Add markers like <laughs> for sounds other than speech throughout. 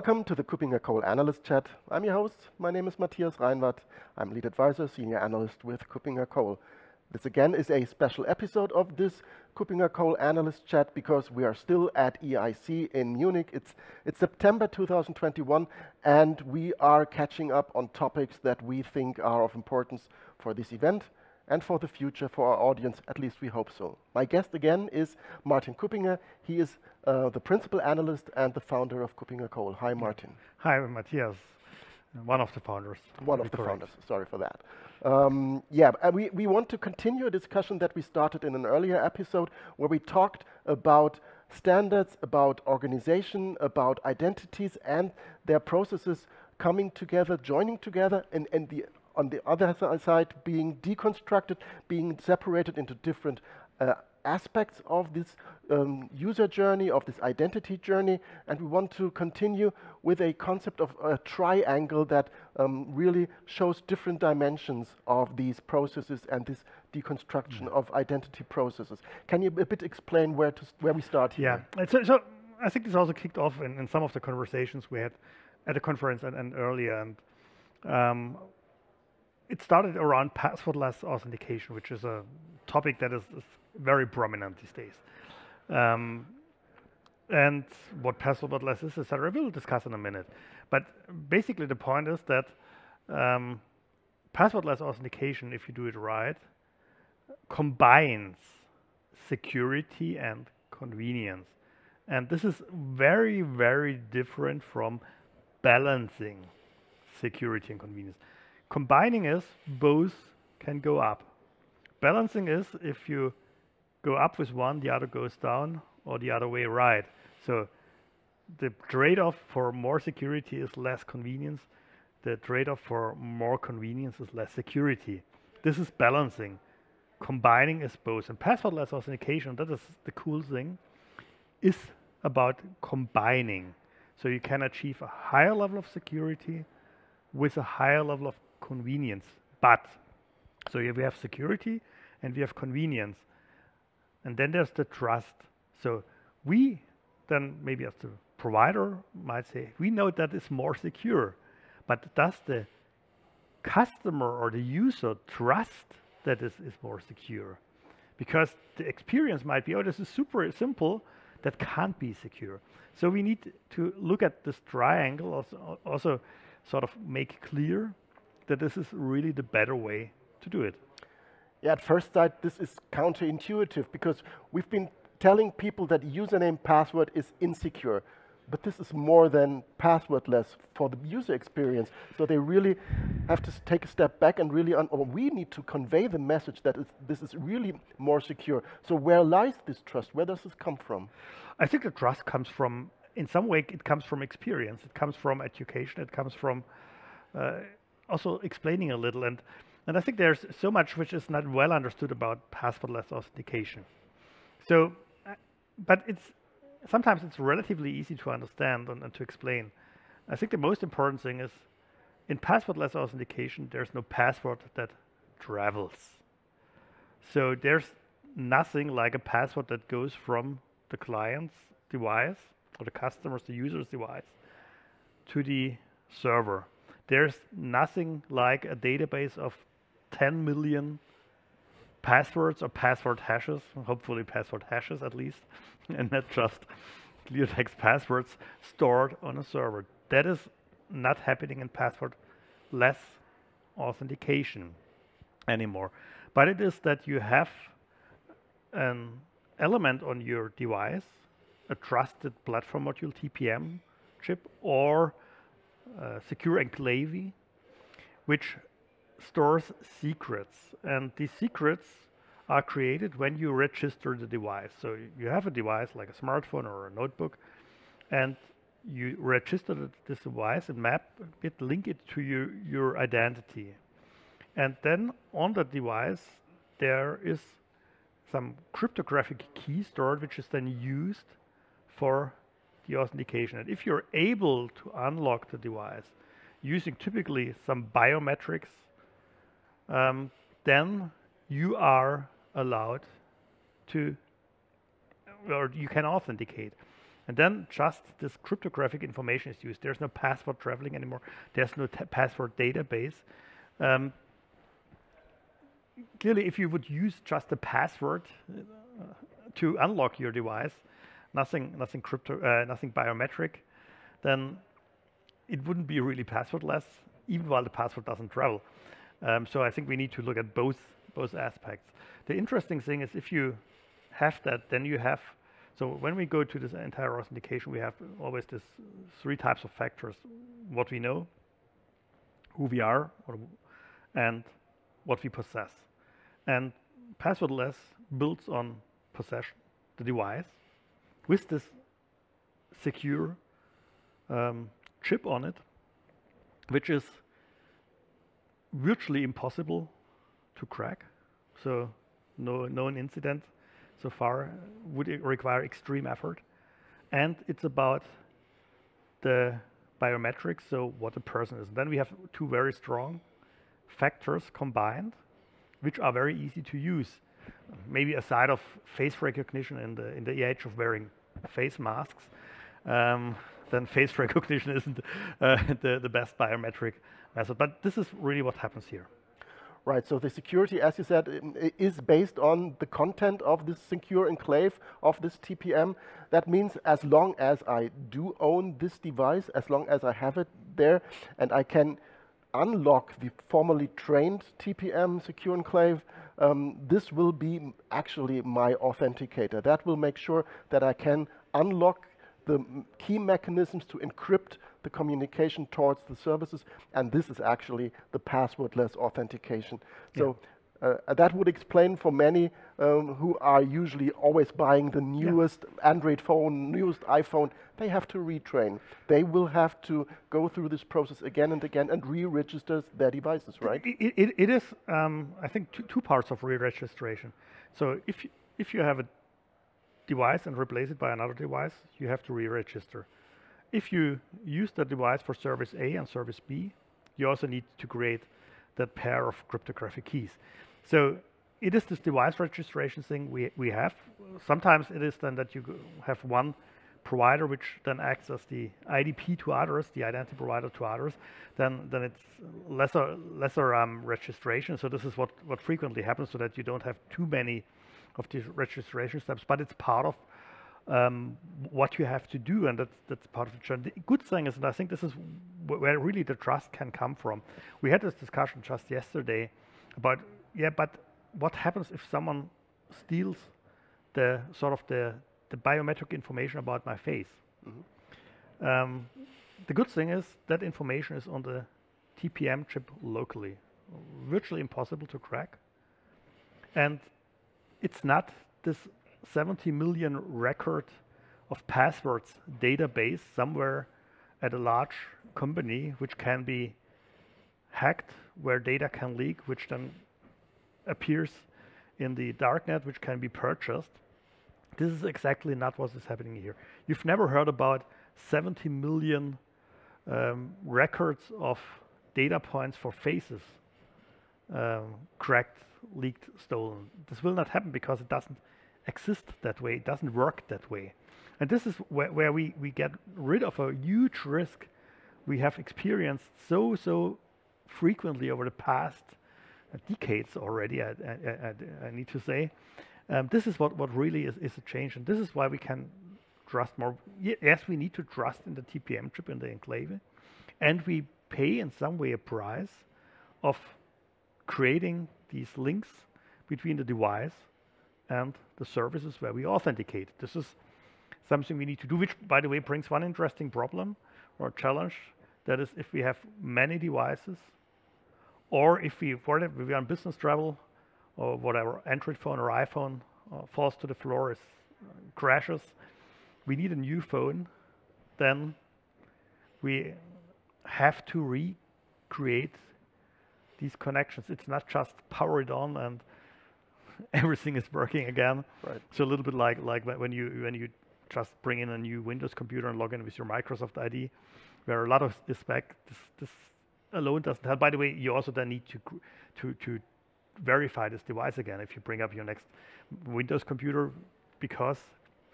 Welcome to the Kupinger KuppingerCole Analyst Chat. I'm your host. My name is Matthias Reinwarth. I'm lead advisor, senior analyst with Kupinger KuppingerCole. This again is a special episode of this Kupinger KuppingerCole Analyst Chat because we are still at EIC in Munich. It's, it's September 2021 and we are catching up on topics that we think are of importance for this event and for the future for our audience, at least we hope so. My guest again is Martin Kuppinger. He is uh, the principal analyst and the founder of KuppingerCole. Hi, Martin. Hi, Matthias. One of the founders. One of the correct. founders. Sorry for that. Um, yeah, we, we want to continue a discussion that we started in an earlier episode where we talked about standards, about organization, about identities and their processes coming together, joining together, and, and the on the other side being deconstructed, being separated into different uh, aspects of this um, user journey, of this identity journey, and we want to continue with a concept of a triangle that um, really shows different dimensions of these processes and this deconstruction mm. of identity processes. Can you a bit explain where to where we start here? Yeah, so, so I think this also kicked off in, in, some of the conversations we had at the conference and, and earlier, and um, it started around passwordless authentication, which is a topic that is, is very prominent these days. Um, and what passwordless is, etc. We'll discuss in a minute. But basically, the point is that um, passwordless authentication, if you do it right, combines security and convenience. And this is very, very different from balancing security and convenience. Combining is both can go up. Balancing is if you go up with one, the other goes down, or the other way right. So the trade-off for more security is less convenience. The trade-off for more convenience is less security. This is balancing. Combining is both. And passwordless authentication, that is the cool thing, is about combining. So you can achieve a higher level of security with a higher level of convenience. But, so we have security and we have convenience. And then there's the trust. So we then maybe as the provider might say, we know that is more secure, but does the customer or the user trust that this is more secure? Because the experience might be, oh, this is super simple, that can't be secure. So we need to look at this triangle, also, also sort of make clear that this is really the better way to do it. Yeah, at first sight, this is counterintuitive because we've been telling people that username password is insecure. But this is more than passwordless for the user experience. So they really have to take a step back and really, or we need to convey the message that this is really more secure. So where lies this trust? Where does this come from? I think the trust comes from, in some way, it comes from experience. It comes from education. It comes from uh, also explaining a little. And, and I think there's so much which is not well understood about passwordless authentication. So, uh, but it's sometimes it's relatively easy to understand and, and to explain. I think the most important thing is in passwordless authentication, there's no password that travels. So there's nothing like a password that goes from the client's device or the customer's, the user's device to the server. There's nothing like a database of 10 million passwords or password hashes, hopefully password hashes at least, <laughs> and not just clear text passwords stored on a server. That is not happening in password-less authentication anymore. But it is that you have an element on your device, a trusted platform module TPM chip, or Uh, secure enclave, which stores secrets. And these secrets are created when you register the device. So you have a device like a smartphone or a notebook, and you register this device and map it, link it to your, your identity. And then on the device, there is some cryptographic key stored, which is then used for the authentication. And if you're able to unlock the device using typically some biometrics, um, then you are allowed to, or you can authenticate. And then just this cryptographic information is used. There's no password traveling anymore. There's no password database. Um, clearly, if you would use just a password uh, to unlock your device, nothing, nothing crypto, uh, nothing biometric, then it wouldn't be really passwordless, even while the password doesn't travel. Um, so I think we need to look at both both aspects. The interesting thing is if you have that, then you have. So when we go to this entire authentication, we have always this three types of factors: what we know, who we are, and what we possess. And passwordless builds on possession, the device, with this secure um, chip on it, which is virtually impossible to crack. So no known incident so far would require extreme effort. And it's about the biometrics, so what a person is. And then we have two very strong factors combined, which are very easy to use. Maybe aside of face recognition in the in the age of wearing face masks, um, then face <laughs> recognition isn't uh, the, the best biometric method. But this is really what happens here. Right, so the security, as you said, is based on the content of this secure enclave of this TPM. That means as long as I do own this device, as long as I have it there, and I can unlock the formally trained TPM secure enclave, um, this will be actually my authenticator. That will make sure that I can unlock the key mechanisms to encrypt the communication towards the services, and this is actually the passwordless authentication. Yeah. So that would explain for many um, who are usually always buying the newest yeah. Android phone, newest iPhone, they have to retrain. They will have to go through this process again and again and re-register their devices, right? It, it, it is, um, I think, two, two parts of re-registration. So if, if you have a device and replace it by another device, you have to re-register. If you use that device for service A and service B, you also need to create that pair of cryptographic keys. So it is this device registration thing we, we have. Sometimes it is then that you have one provider which then acts as the IDP to others, the identity provider to others, then then it's lesser lesser um, registration. So this is what what frequently happens, so that you don't have too many of these registration steps, but it's part of um, what you have to do, and that's that's part of the journey. The good thing is, and I think this is where really the trust can come from. We had this discussion just yesterday about yeah, but what happens if someone steals the sort of the the biometric information about my face? Mm -hmm. um, the good thing is that information is on the TPM chip locally, virtually impossible to crack, and it's not this 70 million record of passwords database somewhere at a large company which can be hacked, where data can leak, which then appears in the darknet, which can be purchased. This is exactly not what is happening here. You've never heard about 70 million um, records of data points for faces um, cracked leaked, stolen. This will not happen because it doesn't exist that way. It doesn't work that way. And this is where, where we, we get rid of a huge risk we have experienced so, so frequently over the past decades already, I, I, I, I, need to say. Um, this is what, what really is, is a change. And this is why we can trust more. Yes, we need to trust in the TPM chip in the enclave. And we pay in some way a price of creating these links between the device and the services where we authenticate. This is something we need to do, which, by the way, brings one interesting problem or challenge. That is, if we have many devices, or if we, for if we are on business travel, or whatever, Android phone or iPhone uh, falls to the floor, is, uh, crashes, we need a new phone, then we have to recreate these connections. It's not just power it on and <laughs> everything is working again. Right. So a little bit like like when you when you just bring in a new Windows computer and log in with your Microsoft ID, where a lot of this back this, this alone doesn't help. By the way, you also then need to to to verify this device again if you bring up your next Windows computer because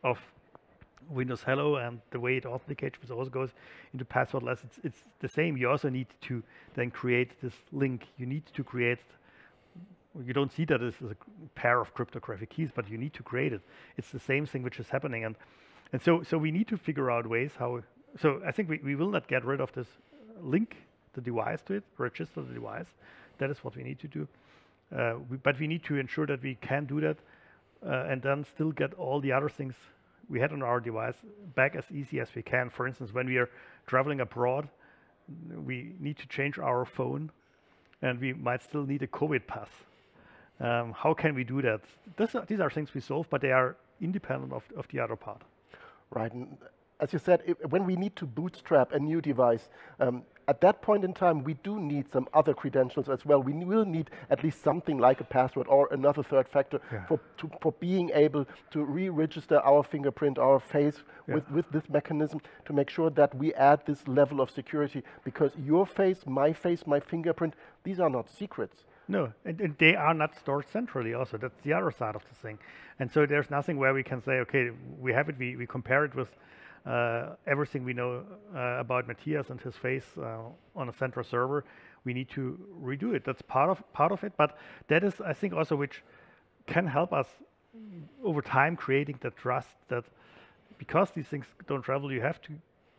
of Windows Hello and the way it authenticates, also goes into passwordless, it's, it's the same. You also need to then create this link. You need to create, you don't see that as a pair of cryptographic keys, but you need to create it. It's the same thing which is happening. And, and so, so we need to figure out ways how, so I think we, we will not get rid of this link the device to it, register the device. That is what we need to do. Uh, we, but we need to ensure that we can do that uh, and then still get all the other things we had on our device back as easy as we can. For instance, when we are traveling abroad, we need to change our phone and we might still need a COVID pass. Um, how can we do that? These are things we solve, but they are independent of, of the other part. Right. As you said, it, when we need to bootstrap a new device, um, at that point in time, we do need some other credentials as well. We will need at least something like a password or another third factor yeah. for, to, for being able to re-register our fingerprint, our face yeah. with, with this mechanism to make sure that we add this level of security because your face, my face, my fingerprint, these are not secrets. No, and, and, they are not stored centrally also. That's the other side of the thing. And so there's nothing where we can say, okay, we have it, we, we compare it with everything we know uh, about Matthias and his face uh, on a central server, we need to redo it. That's part of part of it, but that is, I think, also which can help us over time creating the trust that because these things don't travel, you have to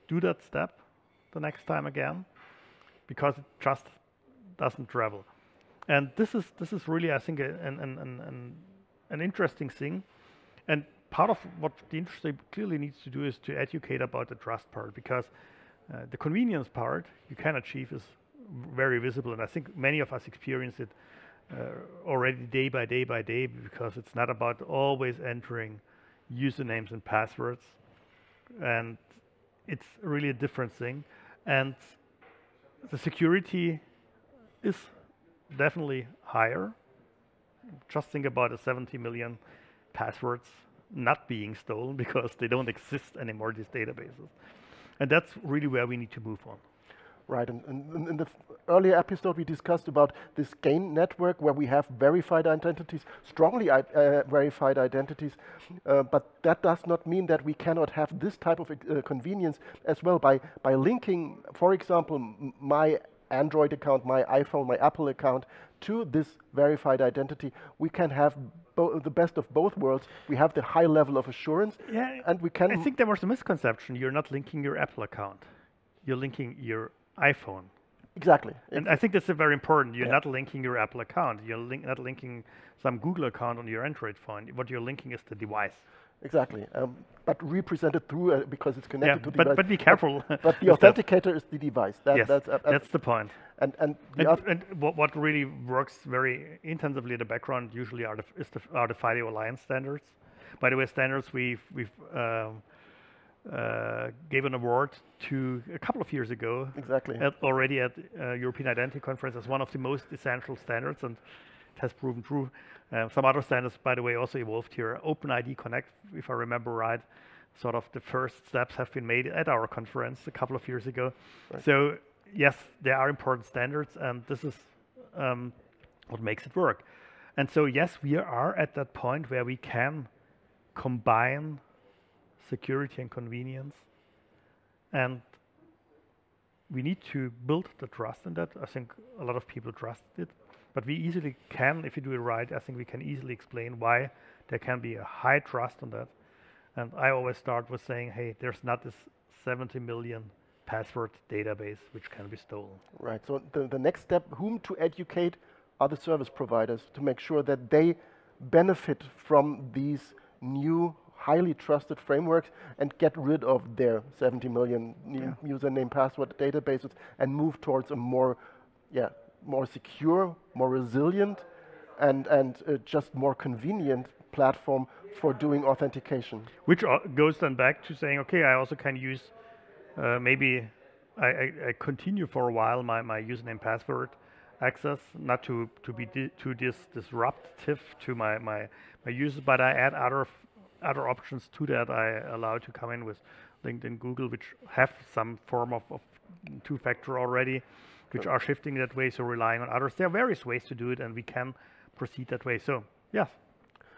do that step the next time again because it just doesn't travel. And this is this is really, I think, an an an, an interesting thing. And part of what the industry clearly needs to do is to educate about the trust part because uh, the convenience part you can achieve is very visible and I think many of us experience it uh, already day by day by day because it's not about always entering usernames and passwords and it's really a different thing and the security is definitely higher. Just think about the 70 million passwords not being stolen <laughs> because they don't exist anymore, these databases. And that's really where we need to move on. Right, and, and, in the earlier episode we discussed about this GAIN network where we have verified identities, strongly uh, verified identities, uh, but that does not mean that we cannot have this type of uh, convenience as well by, by linking, for example, my Android account, my iPhone, my Apple account to this verified identity. We can have the best of both worlds. We have the high level of assurance, yeah, and we can. I think there was a misconception. You're not linking your Apple account. You're linking your iPhone. Exactly. And I think that's very important. You're yeah. not linking your Apple account. You're link not linking some Google account on your Android phone. What you're linking is the device. Exactly, um, but represented through uh, because it's connected yeah, to the but, device. But be careful. But, <laughs> but the <laughs> authenticator is the device. That, yes, that's, uh, that's the point. And and, and, and what, what really works very intensively in the background usually are the is the, are the FIDO Alliance standards. By the way, standards we've we've um, uh, gave an award to a couple of years ago. Exactly. At, already at uh, European Identity Conference as one of the most essential standards, and it has proven true. Uh, some other standards, by the way, also evolved here. OpenID Connect, if I remember right, sort of the first steps have been made at our conference a couple of years ago. Right. So yes, there are important standards, and this is um, what makes it work. And so yes, we are at that point where we can combine security and convenience, and we need to build the trust in that. I think a lot of people trust it. But we easily can, if you do it right, I think we can easily explain why there can be a high trust on that. And I always start with saying, hey, there's not this 70 million password database which can be stolen. Right. So the, the next step, whom to educate are the service providers to make sure that they benefit from these new highly trusted frameworks and get rid of their 70 million yeah. username password databases and move towards a more yeah, more secure, more resilient, and, and uh, just more convenient platform for doing authentication. Which goes then back to saying, okay, I also can use, uh, maybe I, I, I, continue for a while my, my username password access, not to, to be di too dis disruptive to my, my, my users, but I add other, other options to that. I allow to come in with LinkedIn, Google, which have some form of, of two-factor already which are shifting that way, so relying on others. There are various ways to do it, and we can proceed that way. So, yes,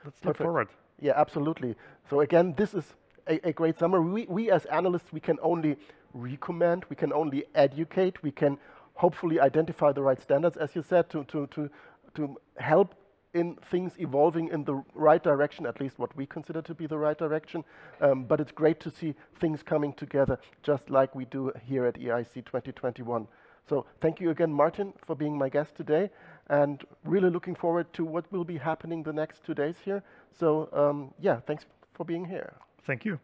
let's Perfect. look forward. Yeah, absolutely. So again, this is a, a great summary. We, we as analysts, we can only recommend, we can only educate, we can hopefully identify the right standards, as you said, to, to, to, to help in things evolving in the right direction, at least what we consider to be the right direction. Um, but it's great to see things coming together, just like we do here at EIC 2021. So thank you again, Martin, for being my guest today, and really looking forward to what will be happening the next two days here. So um, yeah, thanks for being here. Thank you.